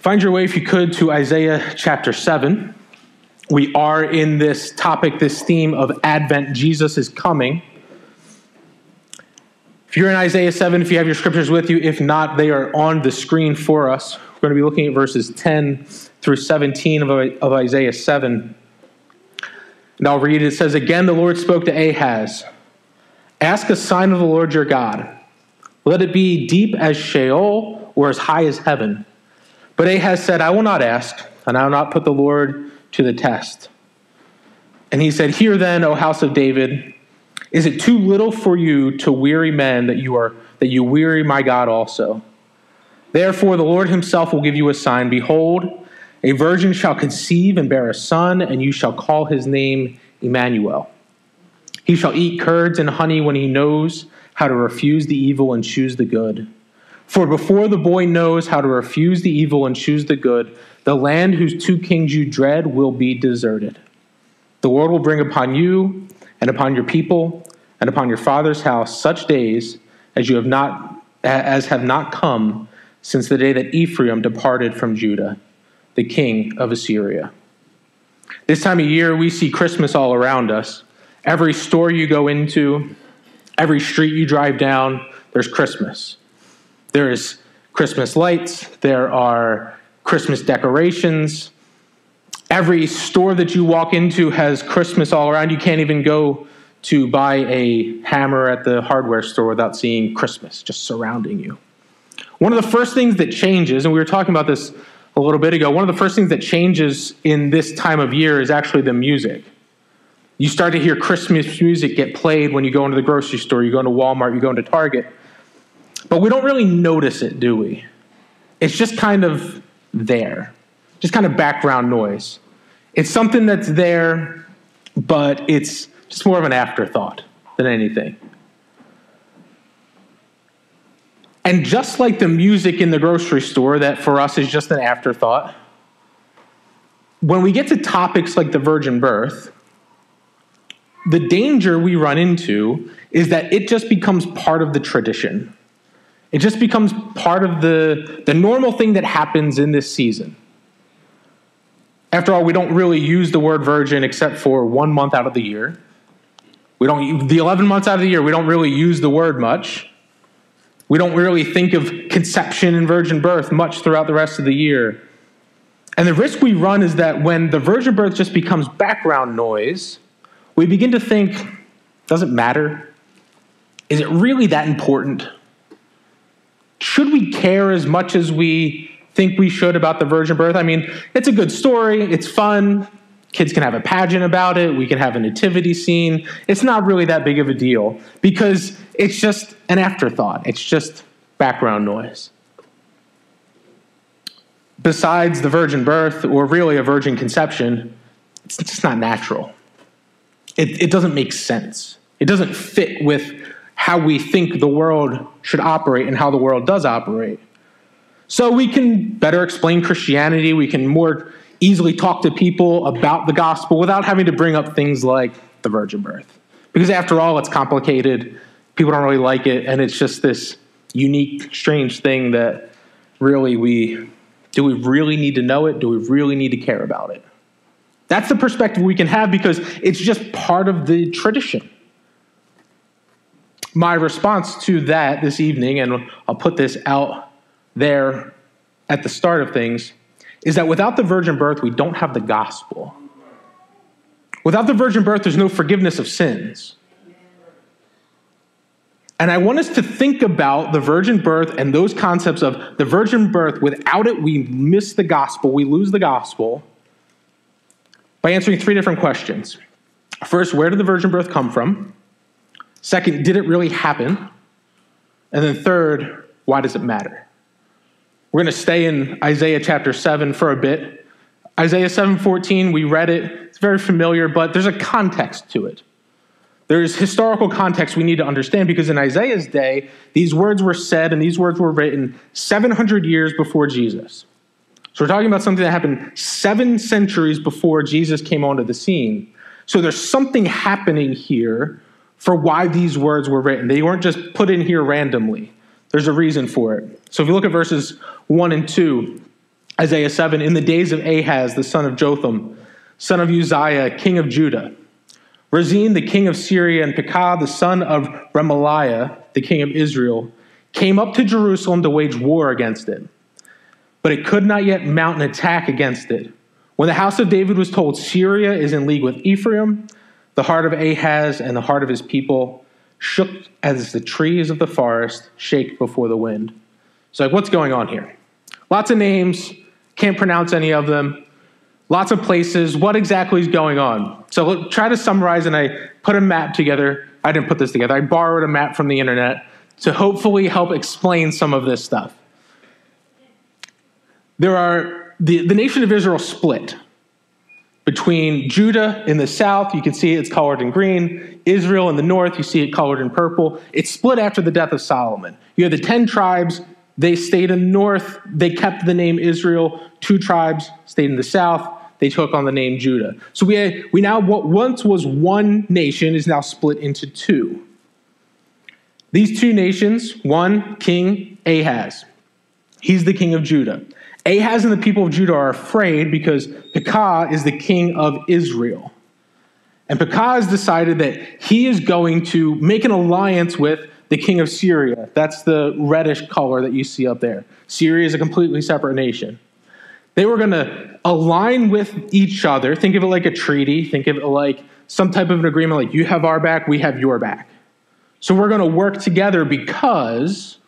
Find your way, if you could, to Isaiah chapter 7. We are in this topic, this theme of Advent. Jesus is coming. If you're in Isaiah 7, if you have your scriptures with you, if not, they are on the screen for us. We're going to be looking at verses 10 through 17 of, of Isaiah 7. And I'll read it. It says, Again, the Lord spoke to Ahaz Ask a sign of the Lord your God. Let it be deep as Sheol or as high as heaven. But Ahaz said, I will not ask, and I will not put the Lord to the test. And he said, Hear then, O house of David, is it too little for you to weary men that you are that you weary my God also? Therefore the Lord himself will give you a sign. Behold, a virgin shall conceive and bear a son, and you shall call his name Emmanuel. He shall eat curds and honey when he knows how to refuse the evil and choose the good. For before the boy knows how to refuse the evil and choose the good, the land whose two kings you dread will be deserted. The Lord will bring upon you and upon your people and upon your father's house such days as you have not as have not come since the day that Ephraim departed from Judah, the king of Assyria. This time of year we see Christmas all around us. Every store you go into, every street you drive down, there's Christmas. There is Christmas lights, there are Christmas decorations. Every store that you walk into has Christmas all around. You can't even go to buy a hammer at the hardware store without seeing Christmas just surrounding you. One of the first things that changes, and we were talking about this a little bit ago, one of the first things that changes in this time of year is actually the music. You start to hear Christmas music get played when you go into the grocery store, you go into Walmart, you go into Target. But we don't really notice it, do we? It's just kind of there, just kind of background noise. It's something that's there, but it's just more of an afterthought than anything. And just like the music in the grocery store, that for us is just an afterthought, when we get to topics like the virgin birth, the danger we run into is that it just becomes part of the tradition. It just becomes part of the, the normal thing that happens in this season. After all, we don't really use the word virgin except for one month out of the year. We don't, the 11 months out of the year, we don't really use the word much. We don't really think of conception and virgin birth much throughout the rest of the year. And the risk we run is that when the virgin birth just becomes background noise, we begin to think, does it matter? Is it really that important? Should we care as much as we think we should about the virgin birth? I mean, it's a good story, it's fun. Kids can have a pageant about it, we can have a nativity scene. It's not really that big of a deal because it's just an afterthought, it's just background noise. Besides the virgin birth, or really a virgin conception, it's just not natural. It, it doesn't make sense. It doesn't fit with how we think the world should operate and how the world does operate. So we can better explain Christianity, we can more easily talk to people about the gospel without having to bring up things like the virgin birth. Because after all, it's complicated, people don't really like it, and it's just this unique, strange thing that really we do we really need to know it? Do we really need to care about it? That's the perspective we can have because it's just part of the tradition my response to that this evening, and I'll put this out there at the start of things, is that without the virgin birth, we don't have the gospel. Without the virgin birth, there's no forgiveness of sins. And I want us to think about the virgin birth and those concepts of the virgin birth. Without it, we miss the gospel, we lose the gospel by answering three different questions. First, where did the virgin birth come from? Second, did it really happen? And then third, why does it matter? We're going to stay in Isaiah chapter 7 for a bit. Isaiah 7:14, we read it. It's very familiar, but there's a context to it. There's historical context we need to understand because in Isaiah's day, these words were said and these words were written 700 years before Jesus. So we're talking about something that happened 7 centuries before Jesus came onto the scene. So there's something happening here for why these words were written. They weren't just put in here randomly, there's a reason for it. So if you look at verses 1 and 2, Isaiah 7 In the days of Ahaz, the son of Jotham, son of Uzziah, king of Judah, Rezin, the king of Syria, and Pekah, the son of Remaliah, the king of Israel, came up to Jerusalem to wage war against it. But it could not yet mount an attack against it. When the house of David was told Syria is in league with Ephraim, the heart of Ahaz and the heart of his people shook as the trees of the forest shake before the wind. So, like, what's going on here? Lots of names, can't pronounce any of them. Lots of places. What exactly is going on? So, look, try to summarize, and I put a map together. I didn't put this together. I borrowed a map from the internet to hopefully help explain some of this stuff. There are the, the nation of Israel split between Judah in the south, you can see it's colored in green, Israel in the north, you see it colored in purple. It's split after the death of Solomon. You have the 10 tribes, they stayed in the north, they kept the name Israel. Two tribes stayed in the south, they took on the name Judah. So we, we now, what once was one nation is now split into two. These two nations, one, King Ahaz. He's the king of Judah. Ahaz and the people of Judah are afraid because Pekah is the king of Israel. And Pekah has decided that he is going to make an alliance with the king of Syria. That's the reddish color that you see up there. Syria is a completely separate nation. They were going to align with each other. Think of it like a treaty. Think of it like some type of an agreement like you have our back, we have your back. So we're going to work together because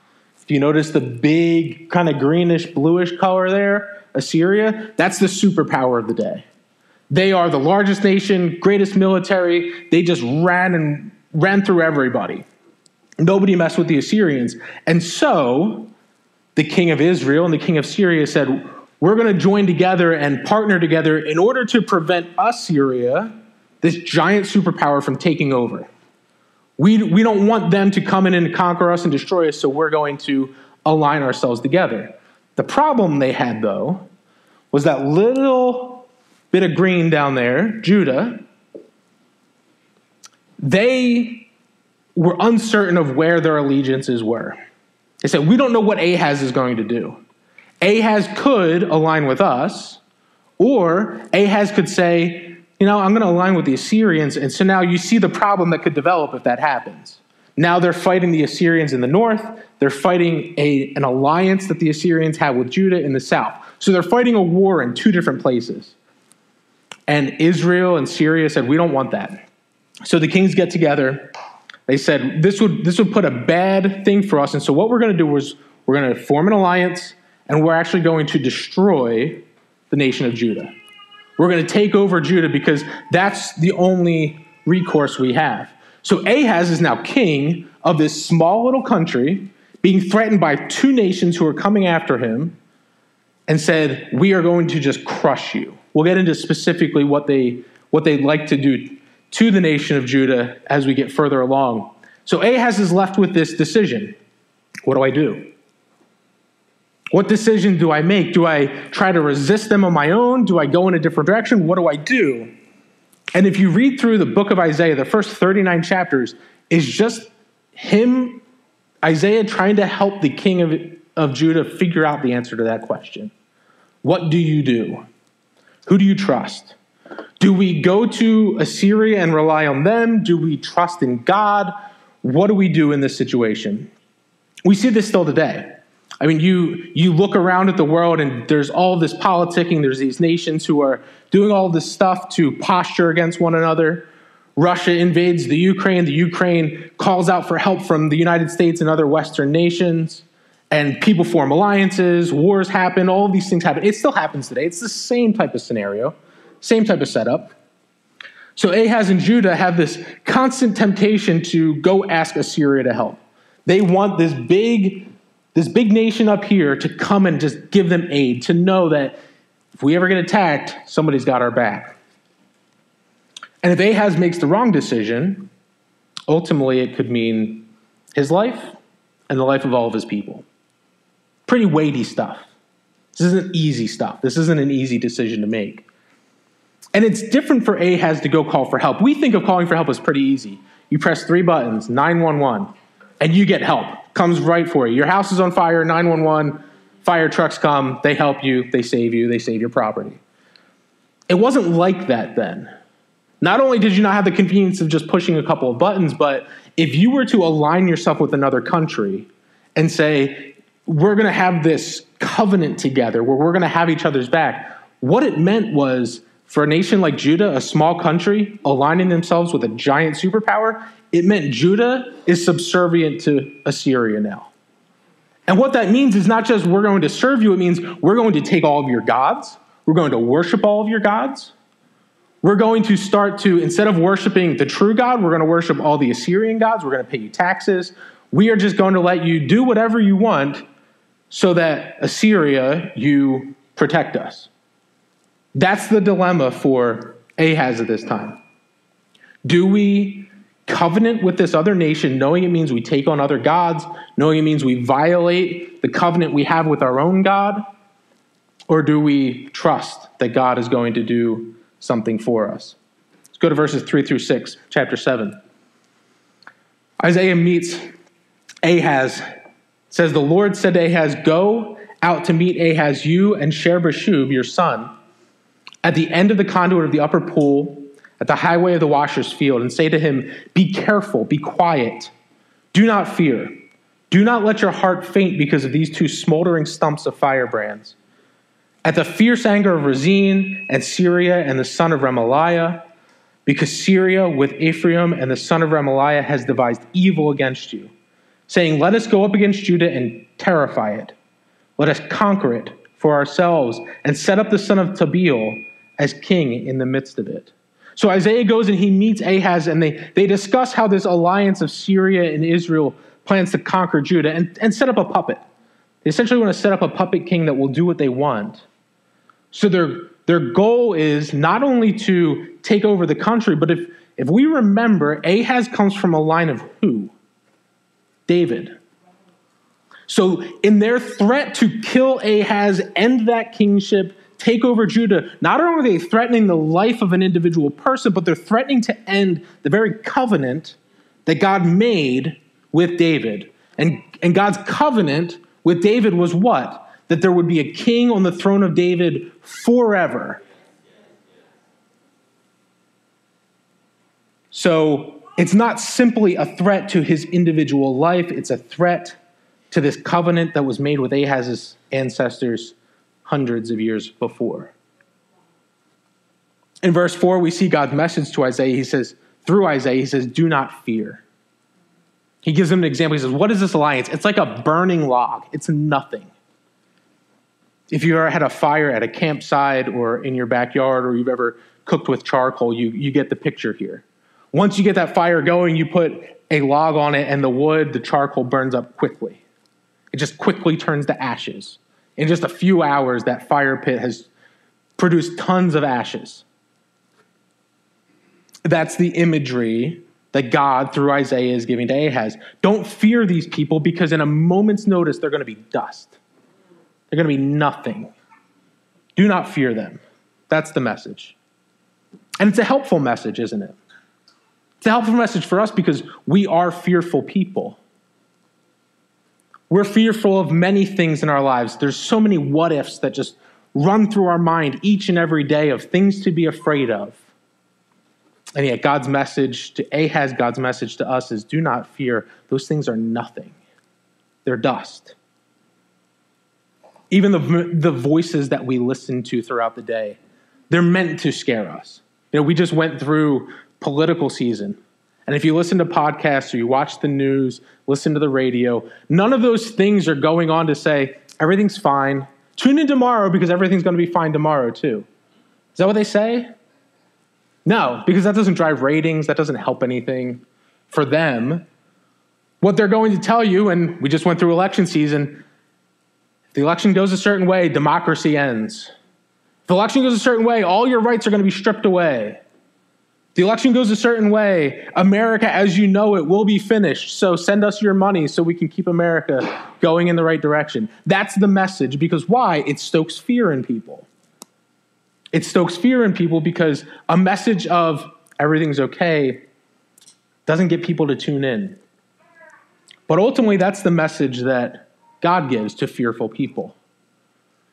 you notice the big kind of greenish bluish color there, Assyria, that's the superpower of the day. They are the largest nation, greatest military. They just ran and ran through everybody. Nobody messed with the Assyrians. And so the king of Israel and the king of Syria said, We're going to join together and partner together in order to prevent Assyria, this giant superpower, from taking over. We, we don't want them to come in and conquer us and destroy us, so we're going to align ourselves together. The problem they had, though, was that little bit of green down there, Judah, they were uncertain of where their allegiances were. They said, We don't know what Ahaz is going to do. Ahaz could align with us, or Ahaz could say, you know, I'm going to align with the Assyrians. And so now you see the problem that could develop if that happens. Now they're fighting the Assyrians in the north. They're fighting a, an alliance that the Assyrians have with Judah in the south. So they're fighting a war in two different places. And Israel and Syria said, We don't want that. So the kings get together. They said, This would, this would put a bad thing for us. And so what we're going to do is we're going to form an alliance and we're actually going to destroy the nation of Judah. We're going to take over Judah because that's the only recourse we have. So Ahaz is now king of this small little country, being threatened by two nations who are coming after him, and said, We are going to just crush you. We'll get into specifically what they what they'd like to do to the nation of Judah as we get further along. So Ahaz is left with this decision. What do I do? What decision do I make? Do I try to resist them on my own? Do I go in a different direction? What do I do? And if you read through the book of Isaiah, the first 39 chapters is just him, Isaiah, trying to help the king of, of Judah figure out the answer to that question. What do you do? Who do you trust? Do we go to Assyria and rely on them? Do we trust in God? What do we do in this situation? We see this still today. I mean, you, you look around at the world and there's all this politicking, there's these nations who are doing all this stuff to posture against one another. Russia invades the Ukraine, the Ukraine calls out for help from the United States and other Western nations, and people form alliances, wars happen, all these things happen. It still happens today. It's the same type of scenario, same type of setup. So Ahaz and Judah have this constant temptation to go ask Assyria to help. They want this big this big nation up here to come and just give them aid, to know that if we ever get attacked, somebody's got our back. And if Ahaz makes the wrong decision, ultimately it could mean his life and the life of all of his people. Pretty weighty stuff. This isn't easy stuff. This isn't an easy decision to make. And it's different for Ahaz to go call for help. We think of calling for help as pretty easy. You press three buttons, 911, and you get help comes right for you. Your house is on fire, 911, fire trucks come, they help you, they save you, they save your property. It wasn't like that then. Not only did you not have the convenience of just pushing a couple of buttons, but if you were to align yourself with another country and say, we're going to have this covenant together where we're going to have each other's back, what it meant was for a nation like Judah, a small country, aligning themselves with a giant superpower, it meant Judah is subservient to Assyria now. And what that means is not just we're going to serve you, it means we're going to take all of your gods, we're going to worship all of your gods. We're going to start to, instead of worshiping the true God, we're going to worship all the Assyrian gods. We're going to pay you taxes. We are just going to let you do whatever you want so that Assyria, you protect us. That's the dilemma for Ahaz at this time. Do we covenant with this other nation, knowing it means we take on other gods, knowing it means we violate the covenant we have with our own God? Or do we trust that God is going to do something for us? Let's go to verses 3 through 6, chapter 7. Isaiah meets Ahaz. Says, The Lord said to Ahaz, Go out to meet Ahaz, you and Shear-jashub, your son, at the end of the conduit of the upper pool at the highway of the washer's field and say to him, Be careful, be quiet, do not fear. Do not let your heart faint because of these two smoldering stumps of firebrands. At the fierce anger of Rezin and Syria and the son of Remaliah, because Syria with Ephraim and the son of Remaliah has devised evil against you, saying, Let us go up against Judah and terrify it. Let us conquer it for ourselves and set up the son of Tabeel as king in the midst of it. So Isaiah goes and he meets Ahaz, and they, they discuss how this alliance of Syria and Israel plans to conquer Judah and, and set up a puppet. They essentially want to set up a puppet king that will do what they want. So their, their goal is not only to take over the country, but if, if we remember, Ahaz comes from a line of who? David. So in their threat to kill Ahaz, end that kingship, take over Judah, not only are they threatening the life of an individual person, but they're threatening to end the very covenant that God made with David. And, and God's covenant with David was what? That there would be a king on the throne of David forever. So it's not simply a threat to his individual life, it's a threat to this covenant that was made with Ahaz's ancestors hundreds of years before. In verse 4, we see God's message to Isaiah. He says, through Isaiah, he says, Do not fear. He gives him an example. He says, What is this alliance? It's like a burning log, it's nothing. If you ever had a fire at a campsite or in your backyard or you've ever cooked with charcoal, you, you get the picture here. Once you get that fire going, you put a log on it, and the wood, the charcoal burns up quickly. It just quickly turns to ashes. In just a few hours, that fire pit has produced tons of ashes. That's the imagery that God, through Isaiah, is giving to Ahaz. Don't fear these people because in a moment's notice, they're going to be dust. They're going to be nothing. Do not fear them. That's the message. And it's a helpful message, isn't it? It's a helpful message for us because we are fearful people. We're fearful of many things in our lives. There's so many what ifs that just run through our mind each and every day of things to be afraid of. And yet, God's message to Ahaz, God's message to us is do not fear. Those things are nothing, they're dust. Even the, the voices that we listen to throughout the day, they're meant to scare us. You know, we just went through political season. And if you listen to podcasts or you watch the news, listen to the radio, none of those things are going on to say, everything's fine. Tune in tomorrow because everything's going to be fine tomorrow, too. Is that what they say? No, because that doesn't drive ratings, that doesn't help anything for them. What they're going to tell you, and we just went through election season, if the election goes a certain way, democracy ends. If the election goes a certain way, all your rights are going to be stripped away. The election goes a certain way. America, as you know it, will be finished. So send us your money so we can keep America going in the right direction. That's the message because why? It stokes fear in people. It stokes fear in people because a message of everything's okay doesn't get people to tune in. But ultimately, that's the message that God gives to fearful people.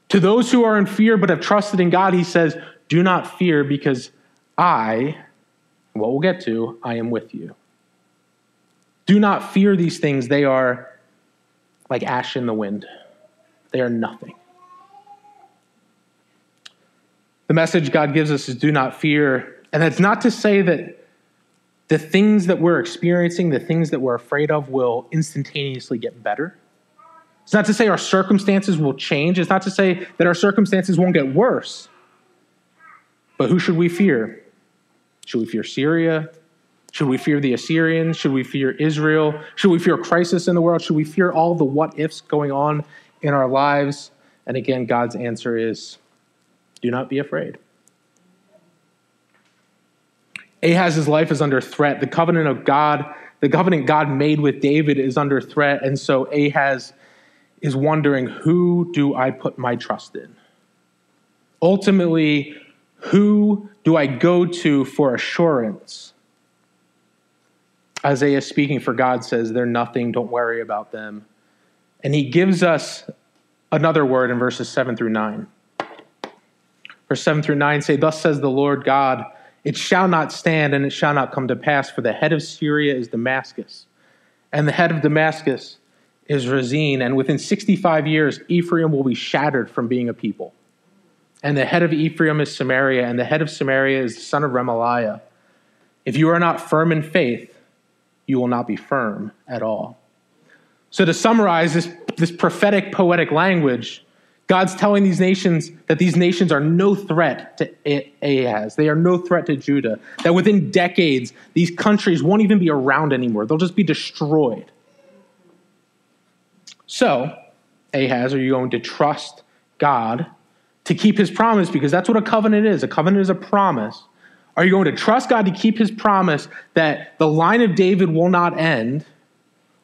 To those who are in fear but have trusted in God, he says, Do not fear because I, what we'll get to, I am with you. Do not fear these things. They are like ash in the wind, they are nothing. The message God gives us is do not fear. And that's not to say that the things that we're experiencing, the things that we're afraid of, will instantaneously get better. It's not to say our circumstances will change. It's not to say that our circumstances won't get worse. But who should we fear? Should we fear Syria? Should we fear the Assyrians? Should we fear Israel? Should we fear crisis in the world? Should we fear all the what ifs going on in our lives? And again, God's answer is do not be afraid. Ahaz's life is under threat. The covenant of God, the covenant God made with David is under threat. And so Ahaz is wondering who do I put my trust in? Ultimately, who do I go to for assurance? Isaiah speaking for God says, They're nothing, don't worry about them. And he gives us another word in verses 7 through 9. Verse 7 through 9 say, Thus says the Lord God, it shall not stand and it shall not come to pass, for the head of Syria is Damascus, and the head of Damascus is Rezin, and within 65 years, Ephraim will be shattered from being a people. And the head of Ephraim is Samaria, and the head of Samaria is the son of Remaliah. If you are not firm in faith, you will not be firm at all. So, to summarize this, this prophetic, poetic language, God's telling these nations that these nations are no threat to Ahaz. They are no threat to Judah. That within decades, these countries won't even be around anymore, they'll just be destroyed. So, Ahaz, are you going to trust God to keep his promise? Because that's what a covenant is. A covenant is a promise. Are you going to trust God to keep his promise that the line of David will not end?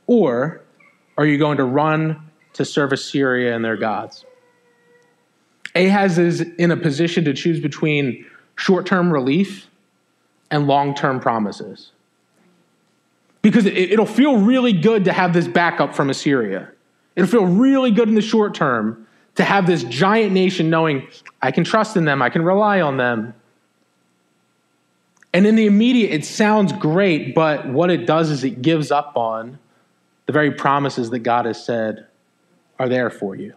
Or are you going to run to serve Assyria and their gods? Ahaz is in a position to choose between short term relief and long term promises. Because it'll feel really good to have this backup from Assyria. It'll feel really good in the short term to have this giant nation knowing I can trust in them, I can rely on them. And in the immediate, it sounds great, but what it does is it gives up on the very promises that God has said are there for you.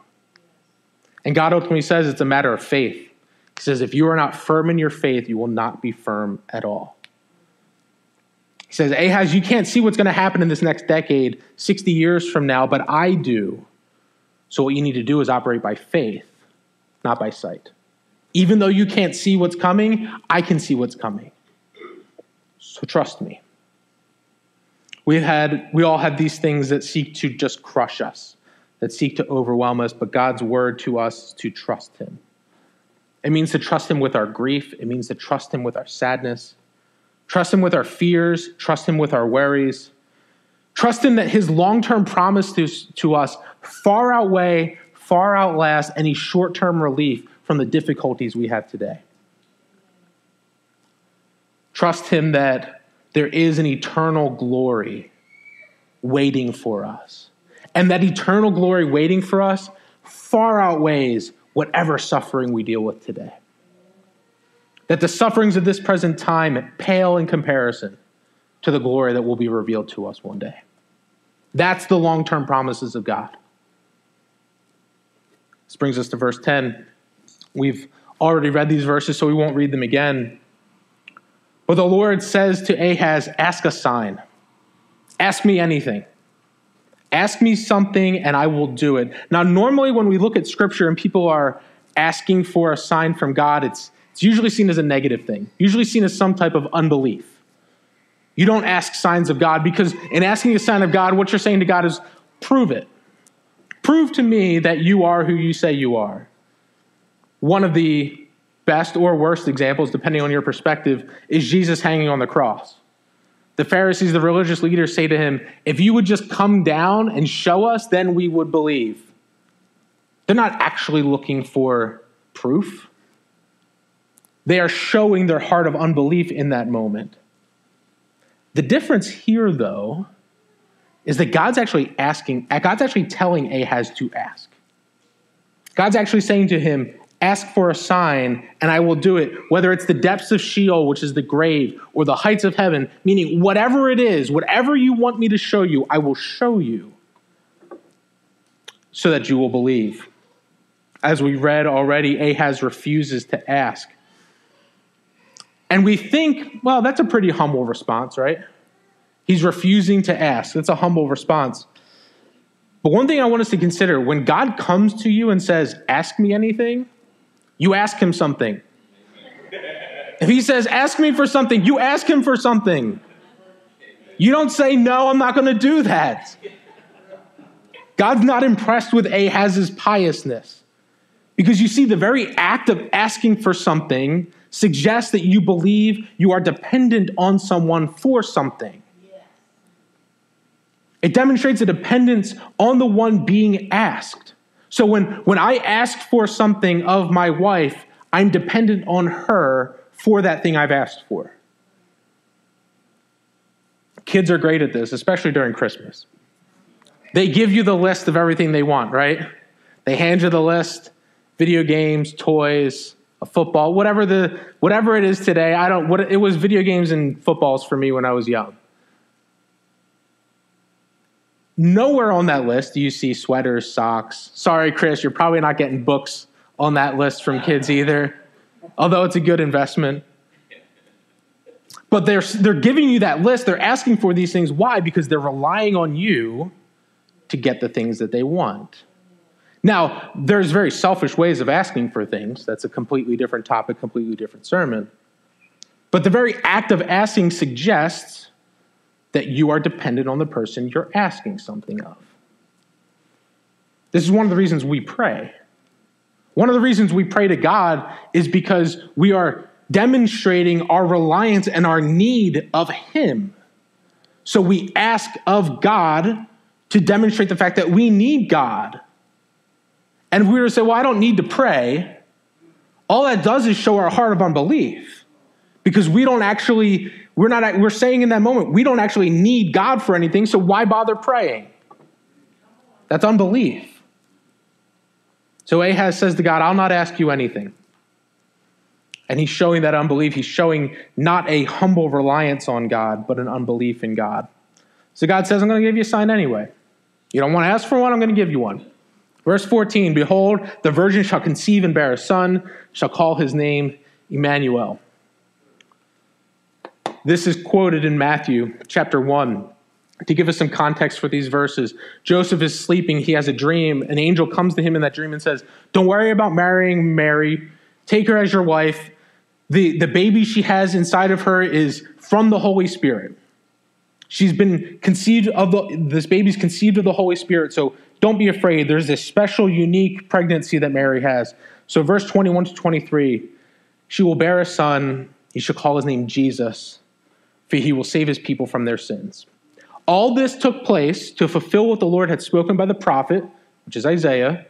And God ultimately says it's a matter of faith. He says, if you are not firm in your faith, you will not be firm at all. He says, Ahaz, you can't see what's going to happen in this next decade, 60 years from now, but I do. So what you need to do is operate by faith, not by sight. Even though you can't see what's coming, I can see what's coming. So trust me. We had we all have these things that seek to just crush us, that seek to overwhelm us, but God's word to us is to trust him. It means to trust him with our grief, it means to trust him with our sadness. Trust Him with our fears, trust Him with our worries. Trust Him that His long term promise to, to us far outweigh, far outlast any short term relief from the difficulties we have today. Trust Him that there is an eternal glory waiting for us. And that eternal glory waiting for us far outweighs whatever suffering we deal with today that the sufferings of this present time pale in comparison to the glory that will be revealed to us one day. That's the long term promises of God. This brings us to verse 10. We've already read these verses, so we won't read them again. But the Lord says to Ahaz, Ask a sign. Ask me anything. Ask me something and I will do it. Now, normally when we look at scripture and people are asking for a sign from God, it's it's usually seen as a negative thing, usually seen as some type of unbelief. You don't ask signs of God because in asking a sign of God, what you're saying to God is prove it. Prove to me that you are who you say you are. One of the best or worst examples, depending on your perspective, is Jesus hanging on the cross. The Pharisees, the religious leaders, say to him, If you would just come down and show us, then we would believe. They're not actually looking for proof. They are showing their heart of unbelief in that moment. The difference here, though, is that God's actually asking, God's actually telling Ahaz to ask. God's actually saying to him, Ask for a sign, and I will do it, whether it's the depths of Sheol, which is the grave, or the heights of heaven, meaning whatever it is, whatever you want me to show you, I will show you so that you will believe. As we read already, Ahaz refuses to ask. And we think, well, that's a pretty humble response, right? He's refusing to ask. That's a humble response. But one thing I want us to consider when God comes to you and says, Ask me anything, you ask him something. If he says, Ask me for something, you ask him for something. You don't say, No, I'm not going to do that. God's not impressed with Ahaz's piousness. Because you see, the very act of asking for something suggests that you believe you are dependent on someone for something. It demonstrates a dependence on the one being asked. So when, when I ask for something of my wife, I'm dependent on her for that thing I've asked for. Kids are great at this, especially during Christmas. They give you the list of everything they want, right? They hand you the list video games, toys, a football, whatever the whatever it is today. I don't what it was video games and footballs for me when I was young. Nowhere on that list do you see sweaters, socks. Sorry, Chris, you're probably not getting books on that list from kids either, although it's a good investment. But they're, they're giving you that list. They're asking for these things. Why? Because they're relying on you to get the things that they want. Now, there's very selfish ways of asking for things. That's a completely different topic, completely different sermon. But the very act of asking suggests that you are dependent on the person you're asking something of. This is one of the reasons we pray. One of the reasons we pray to God is because we are demonstrating our reliance and our need of Him. So we ask of God to demonstrate the fact that we need God. And if we were to say, well, I don't need to pray, all that does is show our heart of unbelief because we don't actually we're not we're saying in that moment, we don't actually need God for anything, so why bother praying? That's unbelief. So Ahaz says to God, I'll not ask you anything. And he's showing that unbelief. He's showing not a humble reliance on God, but an unbelief in God. So God says, I'm going to give you a sign anyway. You don't want to ask for one, I'm going to give you one. Verse 14 Behold, the virgin shall conceive and bear a son, shall call his name Emmanuel. This is quoted in Matthew chapter 1 to give us some context for these verses. Joseph is sleeping. He has a dream. An angel comes to him in that dream and says, Don't worry about marrying Mary. Take her as your wife. The, the baby she has inside of her is from the Holy Spirit. She's been conceived of the, this baby's conceived of the Holy Spirit. So don't be afraid. There's this special, unique pregnancy that Mary has. So, verse 21 to 23 she will bear a son. He shall call his name Jesus for he will save his people from their sins. All this took place to fulfill what the Lord had spoken by the prophet, which is Isaiah.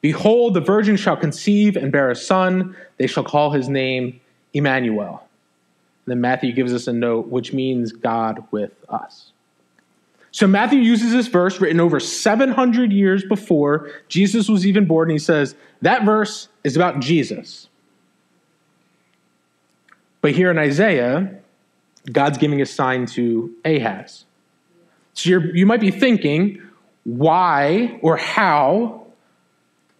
Behold, the virgin shall conceive and bear a son. They shall call his name Emmanuel. And then Matthew gives us a note, which means God with us. So Matthew uses this verse written over 700 years before Jesus was even born. And he says, that verse is about Jesus. But here in Isaiah, God's giving a sign to Ahaz. So you might be thinking, why or how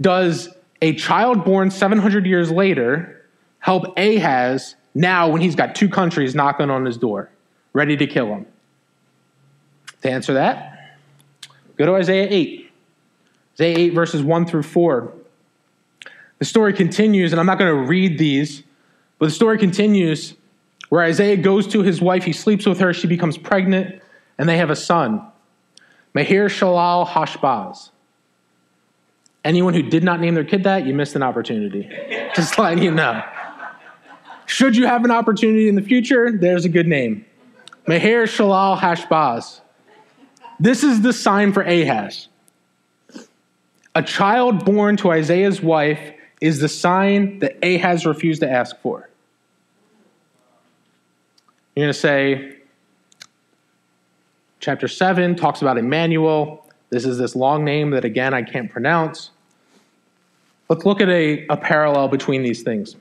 does a child born 700 years later help Ahaz now when he's got two countries knocking on his door, ready to kill him? To answer that, go to Isaiah 8. Isaiah 8, verses 1 through 4. The story continues, and I'm not going to read these, but the story continues where Isaiah goes to his wife, he sleeps with her, she becomes pregnant, and they have a son, Maher Shalal Hashbaz. Anyone who did not name their kid that, you missed an opportunity. Just letting you know. Should you have an opportunity in the future, there's a good name. Maher Shalal Hashbaz. This is the sign for Ahaz. A child born to Isaiah's wife is the sign that Ahaz refused to ask for. You're going to say, chapter 7 talks about Emmanuel. This is this long name that, again, I can't pronounce. Let's look at a, a parallel between these things.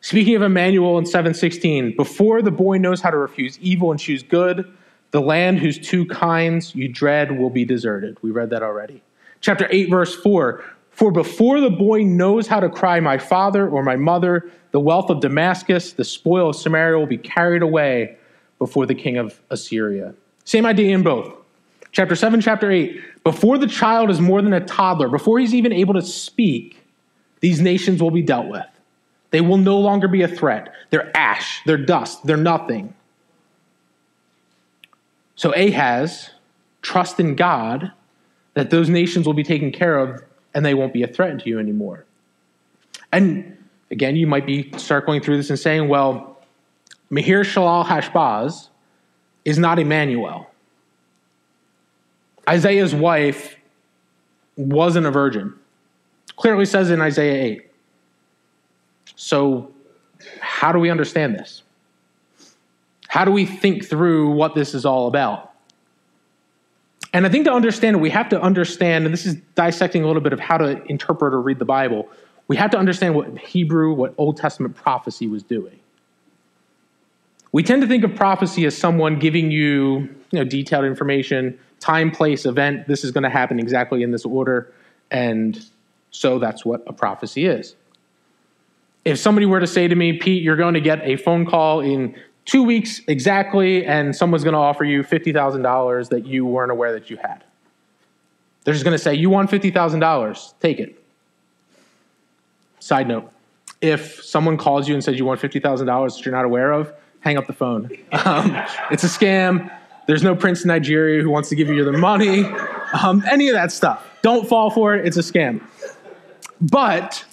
Speaking of Emmanuel in 716, before the boy knows how to refuse evil and choose good, the land whose two kinds you dread will be deserted. We read that already. Chapter 8, verse 4 For before the boy knows how to cry, My father or my mother, the wealth of Damascus, the spoil of Samaria will be carried away before the king of Assyria. Same idea in both. Chapter 7, chapter 8. Before the child is more than a toddler, before he's even able to speak, these nations will be dealt with. They will no longer be a threat. They're ash, they're dust, they're nothing. So Ahaz, trust in God that those nations will be taken care of and they won't be a threat to you anymore. And again, you might be circling through this and saying, well, Maher Shalal Hashbaz is not Emmanuel. Isaiah's wife wasn't a virgin. Clearly says in Isaiah 8. So, how do we understand this? How do we think through what this is all about? And I think to understand it, we have to understand, and this is dissecting a little bit of how to interpret or read the Bible, we have to understand what Hebrew, what Old Testament prophecy was doing. We tend to think of prophecy as someone giving you, you know, detailed information, time, place, event. This is going to happen exactly in this order. And so that's what a prophecy is. If somebody were to say to me, Pete, you're going to get a phone call in two weeks exactly, and someone's going to offer you $50,000 that you weren't aware that you had. They're just going to say, You want $50,000, take it. Side note if someone calls you and says you want $50,000 that you're not aware of, hang up the phone. Um, it's a scam. There's no prince in Nigeria who wants to give you the money. Um, any of that stuff. Don't fall for it. It's a scam. But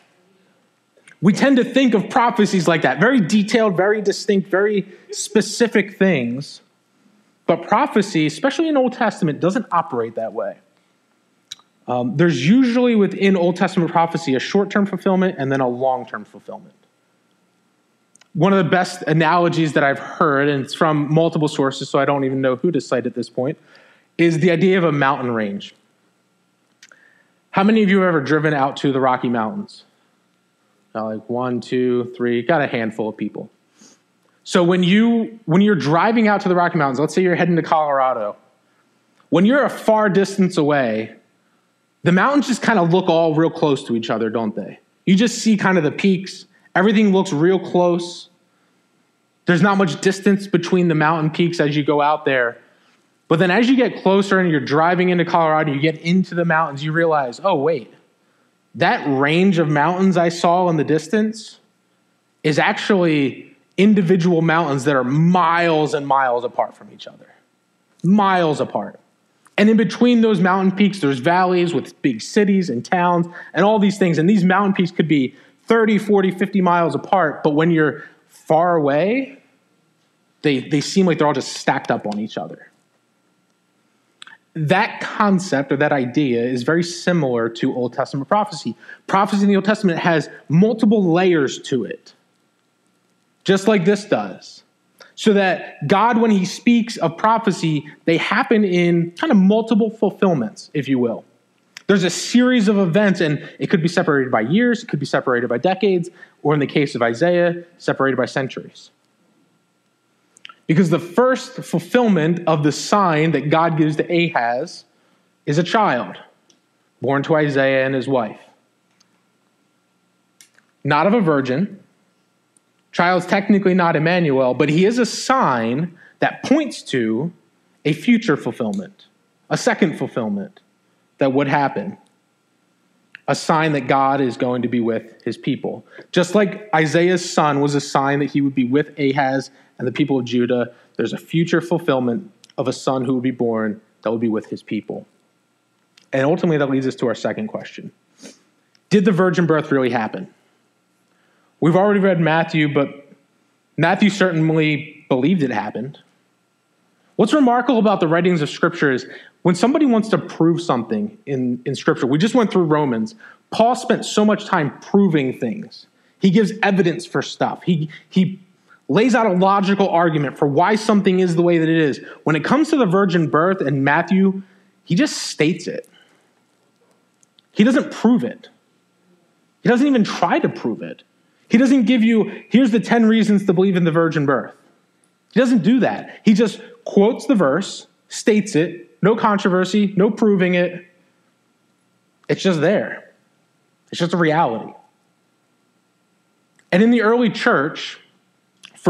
we tend to think of prophecies like that very detailed, very distinct, very specific things. But prophecy, especially in Old Testament, doesn't operate that way. Um, there's usually within Old Testament prophecy a short term fulfillment and then a long term fulfillment. One of the best analogies that I've heard, and it's from multiple sources, so I don't even know who to cite at this point, is the idea of a mountain range. How many of you have ever driven out to the Rocky Mountains? Like one, two, three, got a handful of people. So when you when you're driving out to the Rocky Mountains, let's say you're heading to Colorado, when you're a far distance away, the mountains just kind of look all real close to each other, don't they? You just see kind of the peaks. Everything looks real close. There's not much distance between the mountain peaks as you go out there. But then as you get closer and you're driving into Colorado, you get into the mountains, you realize, oh, wait, that range of mountains I saw in the distance is actually individual mountains that are miles and miles apart from each other. Miles apart. And in between those mountain peaks, there's valleys with big cities and towns and all these things. And these mountain peaks could be 30, 40, 50 miles apart, but when you're far away, they, they seem like they're all just stacked up on each other that concept or that idea is very similar to Old Testament prophecy. Prophecy in the Old Testament has multiple layers to it, just like this does. So that God, when He speaks of prophecy, they happen in kind of multiple fulfillments, if you will. There's a series of events, and it could be separated by years, it could be separated by decades, or in the case of Isaiah, separated by centuries. Because the first fulfillment of the sign that God gives to Ahaz is a child born to Isaiah and his wife. Not of a virgin. Child's technically not Emmanuel, but he is a sign that points to a future fulfillment, a second fulfillment that would happen. A sign that God is going to be with his people. Just like Isaiah's son was a sign that he would be with Ahaz and the people of Judah, there's a future fulfillment of a son who will be born that will be with his people. And ultimately, that leads us to our second question Did the virgin birth really happen? We've already read Matthew, but Matthew certainly believed it happened. What's remarkable about the writings of Scripture is when somebody wants to prove something in, in Scripture, we just went through Romans, Paul spent so much time proving things. He gives evidence for stuff. He, he lays out a logical argument for why something is the way that it is. When it comes to the virgin birth and Matthew, he just states it. He doesn't prove it. He doesn't even try to prove it. He doesn't give you, here's the 10 reasons to believe in the virgin birth. He doesn't do that. He just quotes the verse, states it, no controversy, no proving it. It's just there. It's just a reality. And in the early church,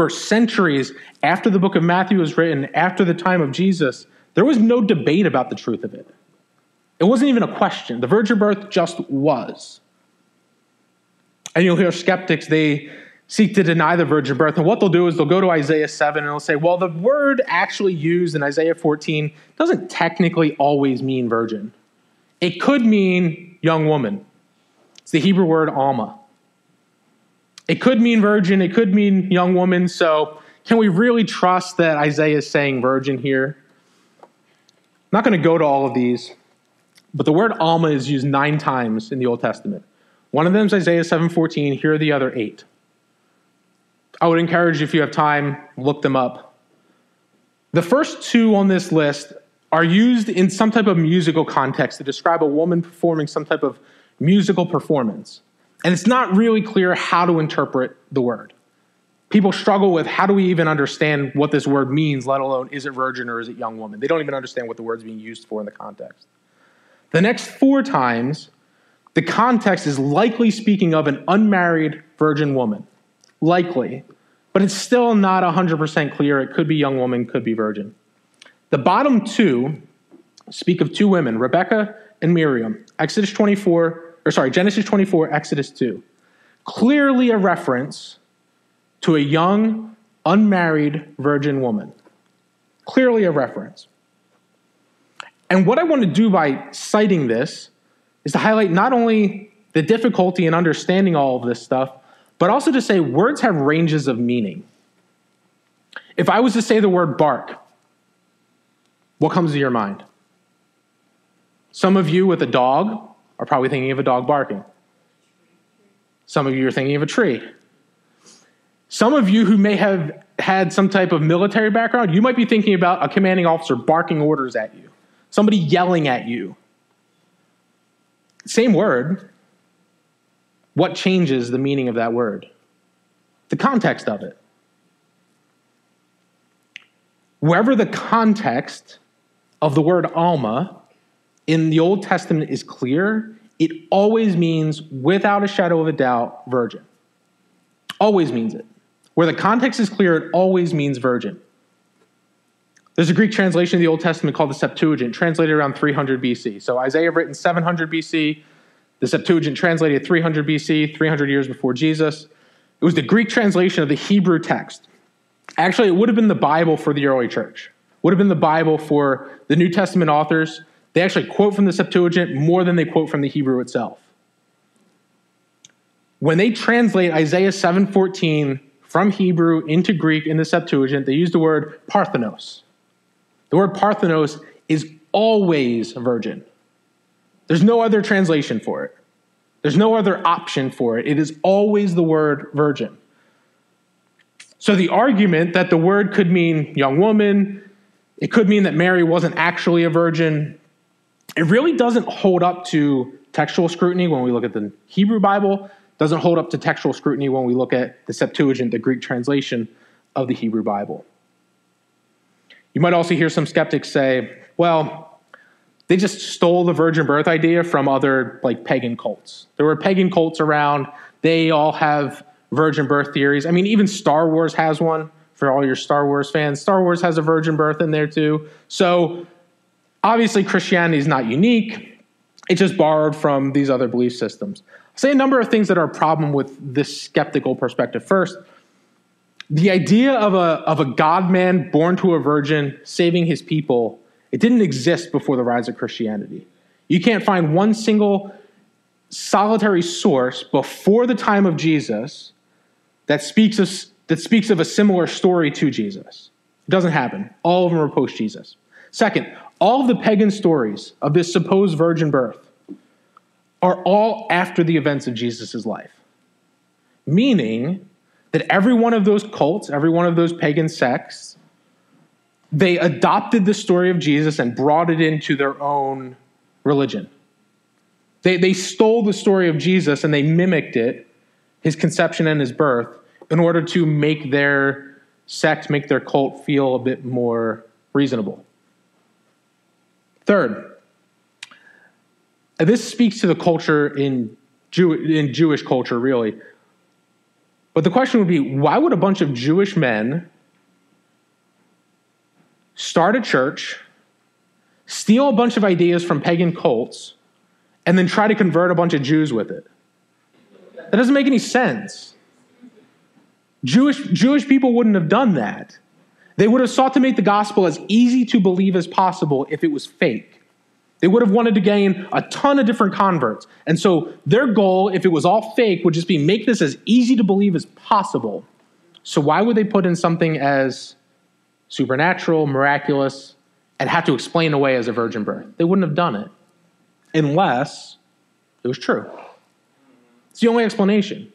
for centuries after the book of Matthew was written, after the time of Jesus, there was no debate about the truth of it. It wasn't even a question. The virgin birth just was. And you'll hear skeptics, they seek to deny the virgin birth. And what they'll do is they'll go to Isaiah 7 and they'll say, well, the word actually used in Isaiah 14 doesn't technically always mean virgin. It could mean young woman. It's the Hebrew word alma. It could mean virgin, it could mean young woman. So, can we really trust that Isaiah is saying virgin here? I'm not going to go to all of these, but the word alma is used nine times in the Old Testament. One of them is Isaiah 7:14. Here are the other eight. I would encourage you, if you have time, look them up. The first two on this list are used in some type of musical context to describe a woman performing some type of musical performance. And it's not really clear how to interpret the word. People struggle with how do we even understand what this word means, let alone is it virgin or is it young woman? They don't even understand what the word's being used for in the context. The next four times, the context is likely speaking of an unmarried virgin woman likely, but it's still not 100% clear. It could be young woman, could be virgin. The bottom two speak of two women, Rebecca and Miriam. Exodus 24, or sorry, Genesis 24, Exodus 2. Clearly a reference to a young, unmarried virgin woman. Clearly a reference. And what I want to do by citing this is to highlight not only the difficulty in understanding all of this stuff, but also to say words have ranges of meaning. If I was to say the word bark, what comes to your mind? Some of you with a dog are probably thinking of a dog barking. Some of you are thinking of a tree. Some of you who may have had some type of military background, you might be thinking about a commanding officer barking orders at you, somebody yelling at you. Same word, what changes the meaning of that word? The context of it. Wherever the context of the word Alma in the Old Testament is clear, it always means, without a shadow of a doubt, virgin. Always means it. Where the context is clear, it always means virgin. There's a Greek translation of the Old Testament called the Septuagint, translated around 300 BC. So Isaiah written 700 BC, the Septuagint translated 300 BC, 300 years before Jesus. It was the Greek translation of the Hebrew text. Actually, it would have been the Bible for the early church. Would have been the Bible for the New Testament authors. They actually quote from the Septuagint more than they quote from the Hebrew itself. When they translate Isaiah 7:14 from Hebrew into Greek in the Septuagint, they use the word parthenos. The word parthenos is always virgin. There's no other translation for it. There's no other option for it. It is always the word virgin. So the argument that the word could mean young woman, it could mean that Mary wasn't actually a virgin, it really doesn't hold up to textual scrutiny when we look at the Hebrew Bible, doesn't hold up to textual scrutiny when we look at the Septuagint, the Greek translation of the Hebrew Bible. You might also hear some skeptics say, well, they just stole the virgin birth idea from other like pagan cults. There were pagan cults around. They all have virgin birth theories. I mean, even Star Wars has one for all your Star Wars fans. Star Wars has a virgin birth in there too. So obviously, Christianity is not unique. It just borrowed from these other belief systems. I'll say a number of things that are a problem with this skeptical perspective. First, the idea of a, of a God man born to a virgin saving his people it didn't exist before the rise of Christianity. You can't find one single solitary source before the time of Jesus that speaks of, that speaks of a similar story to Jesus. It doesn't happen. All of them are post Jesus. Second, all the pagan stories of this supposed virgin birth are all after the events of Jesus' life. Meaning that every one of those cults, every one of those pagan sects, they adopted the story of Jesus and brought it into their own religion. They, they stole the story of Jesus and they mimicked it, his conception and his birth, in order to make their sect, make their cult feel a bit more reasonable. Third, this speaks to the culture in, Jew, in Jewish culture, really. But the question would be why would a bunch of Jewish men start a church, steal a bunch of ideas from pagan cults, and then try to convert a bunch of Jews with it? That doesn't make any sense. Jewish, Jewish people wouldn't have done that. They would have sought to make the gospel as easy to believe as possible if it was fake. They would have wanted to gain a ton of different converts. And so their goal, if it was all fake, would just be make this as easy to believe as possible. So why would they put in something as supernatural, miraculous, and have to explain away as a virgin birth? They wouldn't have done it unless it was true. It's the only explanation.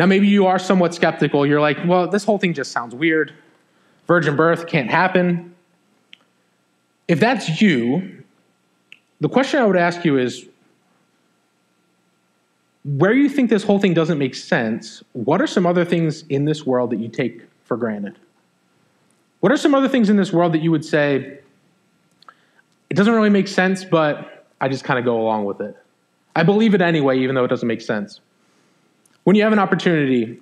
Now, maybe you are somewhat skeptical. You're like, well, this whole thing just sounds weird. Virgin birth can't happen. If that's you, the question I would ask you is where you think this whole thing doesn't make sense, what are some other things in this world that you take for granted? What are some other things in this world that you would say, it doesn't really make sense, but I just kind of go along with it? I believe it anyway, even though it doesn't make sense. When you have an opportunity,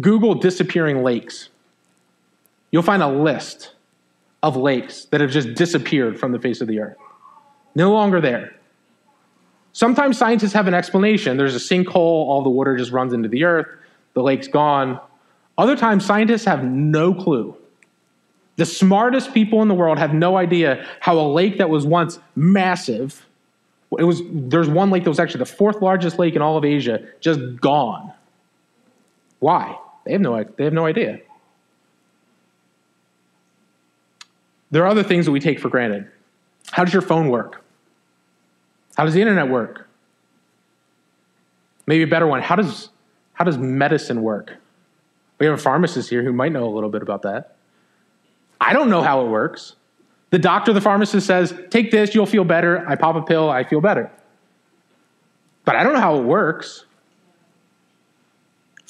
Google disappearing lakes. You'll find a list of lakes that have just disappeared from the face of the earth. No longer there. Sometimes scientists have an explanation. There's a sinkhole, all the water just runs into the earth, the lake's gone. Other times, scientists have no clue. The smartest people in the world have no idea how a lake that was once massive, it was, there's one lake that was actually the fourth largest lake in all of Asia, just gone. Why? They have no, they have no idea. There are other things that we take for granted. How does your phone work? How does the internet work? Maybe a better one. How does, how does medicine work? We have a pharmacist here who might know a little bit about that. I don't know how it works. The doctor, the pharmacist says, take this, you'll feel better. I pop a pill, I feel better. But I don't know how it works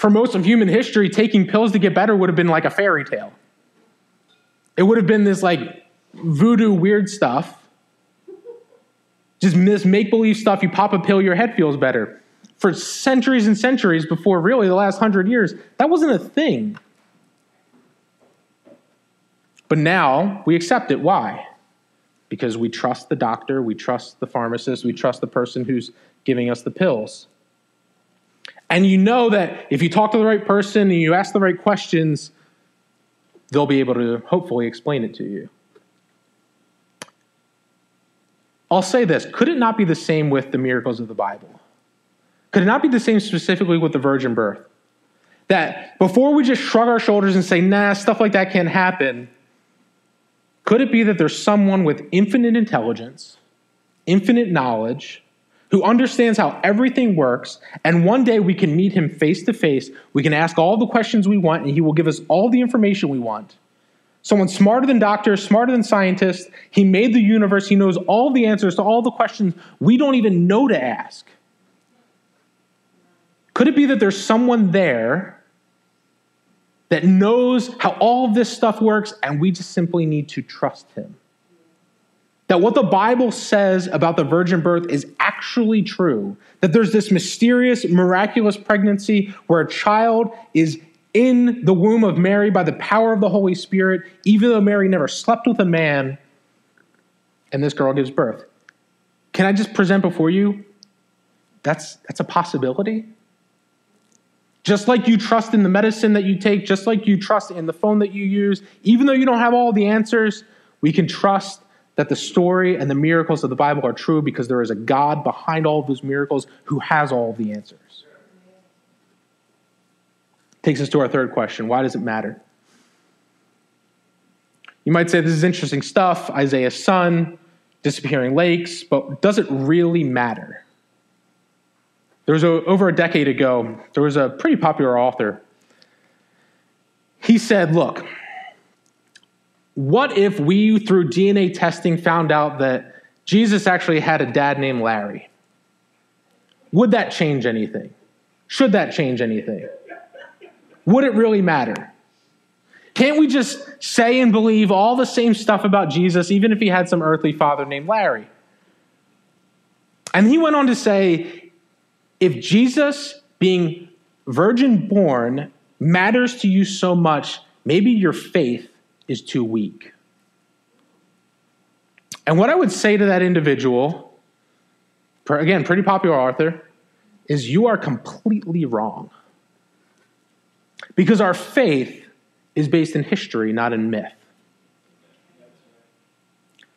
for most of human history, taking pills to get better would have been like a fairy tale. It would have been this like voodoo weird stuff. Just this make believe stuff. You pop a pill, your head feels better. For centuries and centuries before really the last hundred years, that wasn't a thing. But now we accept it. Why? Because we trust the doctor, we trust the pharmacist, we trust the person who's giving us the pills. And you know that if you talk to the right person and you ask the right questions, they'll be able to hopefully explain it to you. I'll say this could it not be the same with the miracles of the Bible? Could it not be the same specifically with the virgin birth? That before we just shrug our shoulders and say, nah, stuff like that can't happen, could it be that there's someone with infinite intelligence, infinite knowledge, who understands how everything works, and one day we can meet him face to face. We can ask all the questions we want, and he will give us all the information we want. Someone smarter than doctors, smarter than scientists. He made the universe. He knows all the answers to all the questions we don't even know to ask. Could it be that there's someone there that knows how all this stuff works, and we just simply need to trust him? That what the Bible says about the virgin birth is actually true. That there's this mysterious, miraculous pregnancy where a child is in the womb of Mary by the power of the Holy Spirit, even though Mary never slept with a man, and this girl gives birth. Can I just present before you? That's, that's a possibility. Just like you trust in the medicine that you take, just like you trust in the phone that you use, even though you don't have all the answers, we can trust that the story and the miracles of the Bible are true because there is a God behind all of those miracles who has all of the answers. Takes us to our third question why does it matter? You might say this is interesting stuff, Isaiah's son, disappearing lakes, but does it really matter? There was a, over a decade ago, there was a pretty popular author. He said, Look, what if we, through DNA testing, found out that Jesus actually had a dad named Larry. Would that change anything? Should that change anything? Would it really matter? Can't we just say and believe all the same stuff about Jesus, even if he had some earthly father named Larry? And he went on to say if Jesus, being virgin born, matters to you so much, maybe your faith is too weak. And what I would say to that individual, again, pretty popular author, is you are completely wrong. Because our faith is based in history, not in myth.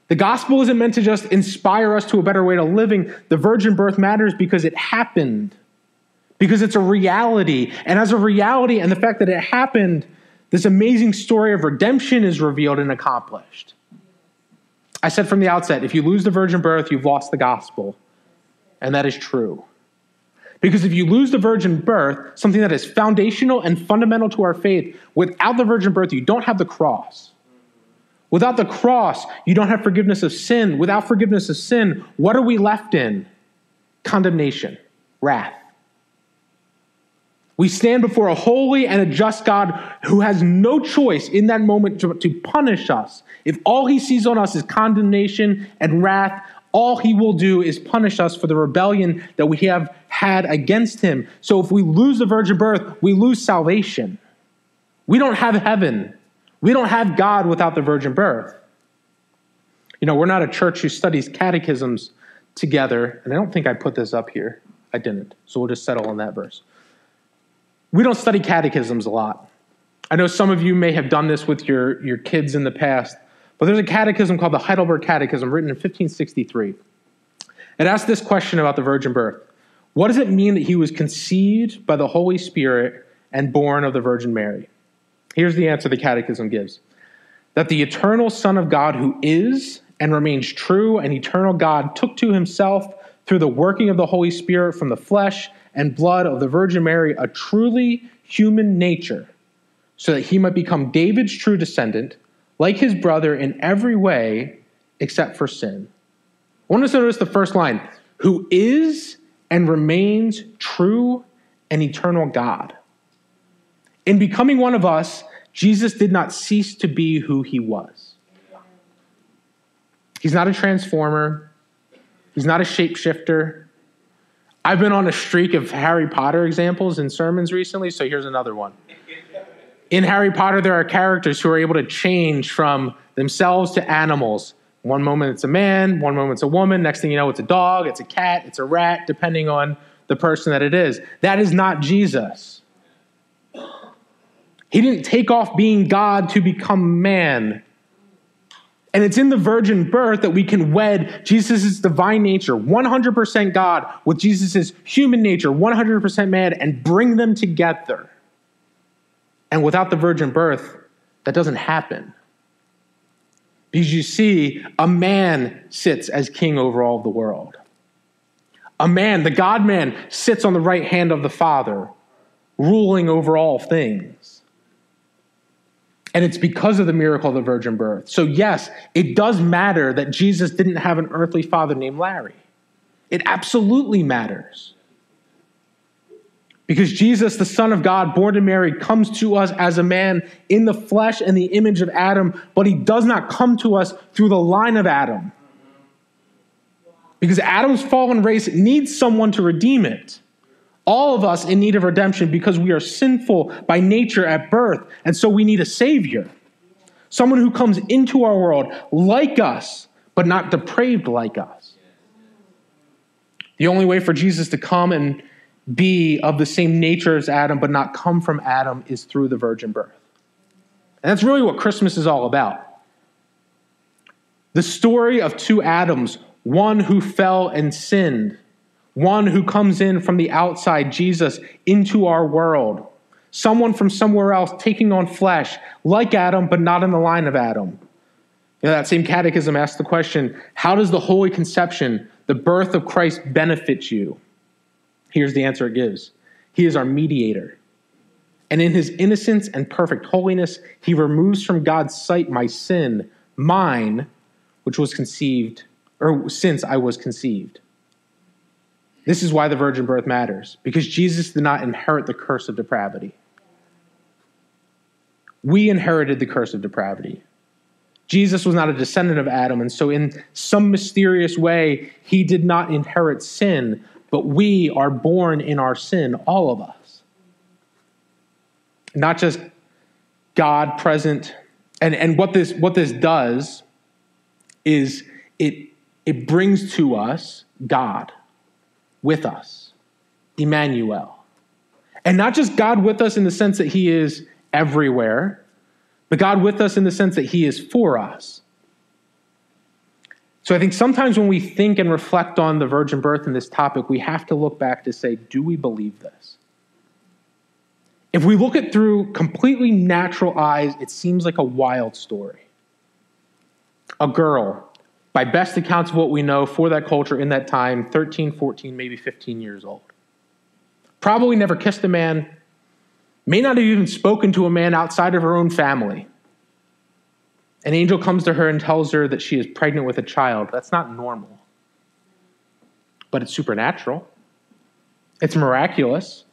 The gospel isn't meant to just inspire us to a better way of living. The virgin birth matters because it happened, because it's a reality. And as a reality, and the fact that it happened, this amazing story of redemption is revealed and accomplished. I said from the outset if you lose the virgin birth, you've lost the gospel. And that is true. Because if you lose the virgin birth, something that is foundational and fundamental to our faith, without the virgin birth, you don't have the cross. Without the cross, you don't have forgiveness of sin. Without forgiveness of sin, what are we left in? Condemnation, wrath. We stand before a holy and a just God who has no choice in that moment to, to, punish us. If all he sees on us is condemnation and wrath, all he will do is punish us for the rebellion that we have had against him. So if we lose the virgin birth, we lose salvation. We don't have heaven. We don't have God without the virgin birth. You know, we're not a church who studies catechisms together, and I don't think I put this up here. I didn't. So we'll just settle on that verse. We don't study catechisms a lot. I know some of you may have done this with your, your kids in the past. But there's a catechism called the Heidelberg Catechism written in 1563. It asks this question about the virgin birth What does it mean that he was conceived by the Holy Spirit and born of the Virgin Mary? Here's the answer the catechism gives that the eternal Son of God, who is and remains true and eternal God, took to himself through the working of the Holy Spirit from the flesh and blood of the Virgin Mary a truly human nature, so that he might become David's true descendant like his brother in every way except for sin. I want us to notice the first line who is and remains true and eternal God. In becoming one of us, Jesus did not cease to be who he was. He's not a transformer, he's not a shapeshifter. I've been on a streak of Harry Potter examples in sermons recently, so here's another one in Harry Potter, there are characters who are able to change from themselves to animals. One moment it's a man, one moment it's a woman, next thing you know, it's a dog, it's a cat, it's a rat, depending on the person that it is. That is not Jesus. He didn't take off being God to become man. And it's in the virgin birth that we can wed Jesus' divine nature, 100% God, with Jesus' human nature, 100% man, and bring them together. And without the virgin birth, that doesn't happen. Because you see, a man sits as king over all the world. A man, the God man, sits on the right hand of the Father, ruling over all things. And it's because of the miracle of the virgin birth. So, yes, it does matter that Jesus didn't have an earthly father named Larry. It absolutely matters. Because Jesus, the Son of God, born to Mary, comes to us as a man in the flesh and the image of Adam, but he does not come to us through the line of Adam. Because Adam's fallen race needs someone to redeem it. All of us in need of redemption because we are sinful by nature at birth, and so we need a Savior. Someone who comes into our world like us, but not depraved like us. The only way for Jesus to come and be of the same nature as Adam, but not come from Adam, is through the virgin birth. And that's really what Christmas is all about. The story of two Adams, one who fell and sinned, one who comes in from the outside, Jesus, into our world, someone from somewhere else taking on flesh, like Adam, but not in the line of Adam. You know, that same catechism asks the question how does the Holy Conception, the birth of Christ, benefit you? Here's the answer it gives He is our mediator. And in his innocence and perfect holiness, he removes from God's sight my sin, mine, which was conceived or since I was conceived. This is why the virgin birth matters, because Jesus did not inherit the curse of depravity. We inherited the curse of depravity. Jesus was not a descendant of Adam, and so in some mysterious way, he did not inherit sin, but we are born in our sin, all of us. Not just God present. And, and what, this, what this does is it, it brings to us God with us, Emmanuel. And not just God with us in the sense that he is everywhere, but God with us in the sense that he is for us. So I think sometimes when we think and reflect on the virgin birth and this topic, we have to look back to say, do we believe this? If we look at through completely natural eyes, it seems like a wild story. A girl, by best accounts of what we know for that culture in that time, 13, 14, maybe 15 years old. Probably never kissed a man, may not have even spoken to a man outside of her own family. An angel comes to her and tells her that she is pregnant with a child. That's not normal, but it's supernatural, it's miraculous.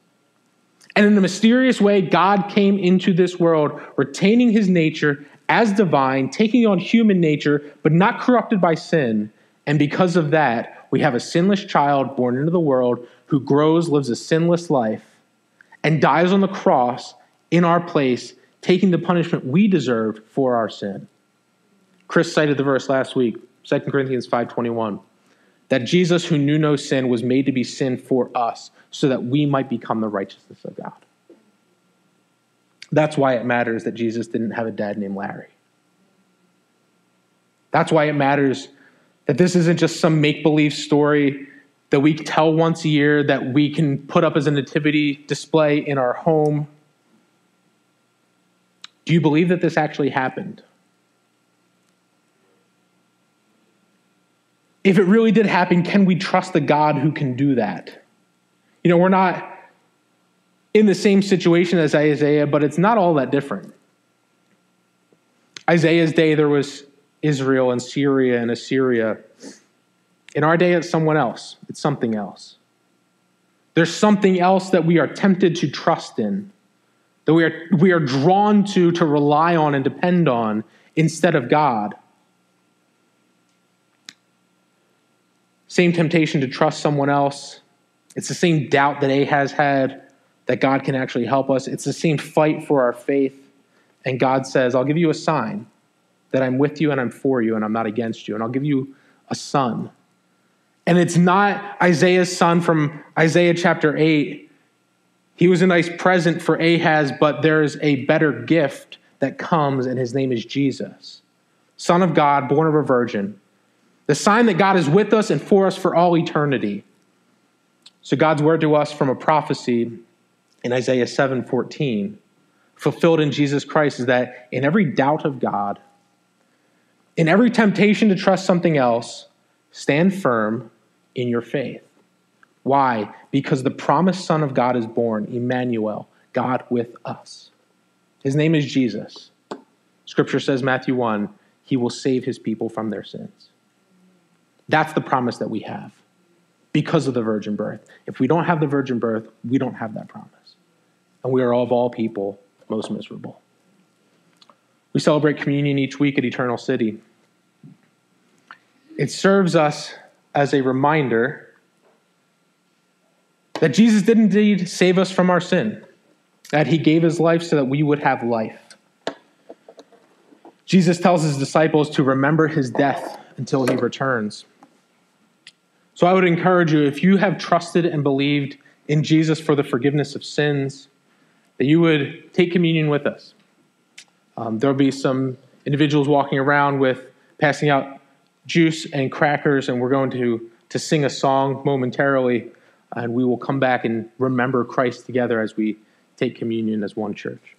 And in a mysterious way, God came into this world, retaining his nature as divine, taking on human nature, but not corrupted by sin. And because of that, we have a sinless child born into the world who grows, lives a sinless life, and dies on the cross in our place, taking the punishment we deserved for our sin. Chris cited the verse last week, 2 Corinthians 5:21, that Jesus who knew no sin was made to be sin for us so that we might become the righteousness of God. That's why it matters that Jesus didn't have a dad named Larry. That's why it matters that this isn't just some make believe story that we tell once a year that we can put up as a nativity display in our home. Do you believe that this actually happened? if it really did happen, can we trust the God who can do that? You know, we're not in the same situation as Isaiah, but it's not all that different. Isaiah's day, there was Israel and Syria and Assyria. In our day, it's someone else, it's something else. There's something else that we are tempted to trust in, that we are, we are drawn to, to rely on and depend on instead of God. Same temptation to trust someone else. It's the same doubt that Ahaz had that God can actually help us. It's the same fight for our faith. And God says, I'll give you a sign that I'm with you and I'm for you and I'm not against you. And I'll give you a son. And it's not Isaiah's son from Isaiah chapter 8. He was a nice present for Ahaz, but there's a better gift that comes, and his name is Jesus, Son of God, born of a virgin the sign that God is with us and for us for all eternity. So God's word to us from a prophecy in Isaiah 7:14, fulfilled in Jesus Christ, is that in every doubt of God, in every temptation to trust something else, stand firm in your faith. Why? Because the promised Son of God is born, Emmanuel, God with us. His name is Jesus. Scripture says, Matthew 1, he will save his people from their sins. That's the promise that we have because of the virgin birth. If we don't have the virgin birth, we don't have that promise. And we are of all people most miserable. We celebrate communion each week at Eternal City. It serves us as a reminder that Jesus did indeed save us from our sin, that he gave his life so that we would have life. Jesus tells his disciples to remember his death until he returns. So I would encourage you, if you have trusted and believed in Jesus for the forgiveness of sins, that you would take communion with us. Um, there'll be some individuals walking around with passing out juice and crackers, and we're going to, to sing a song momentarily, and we will come back and remember Christ together as we take communion as one church.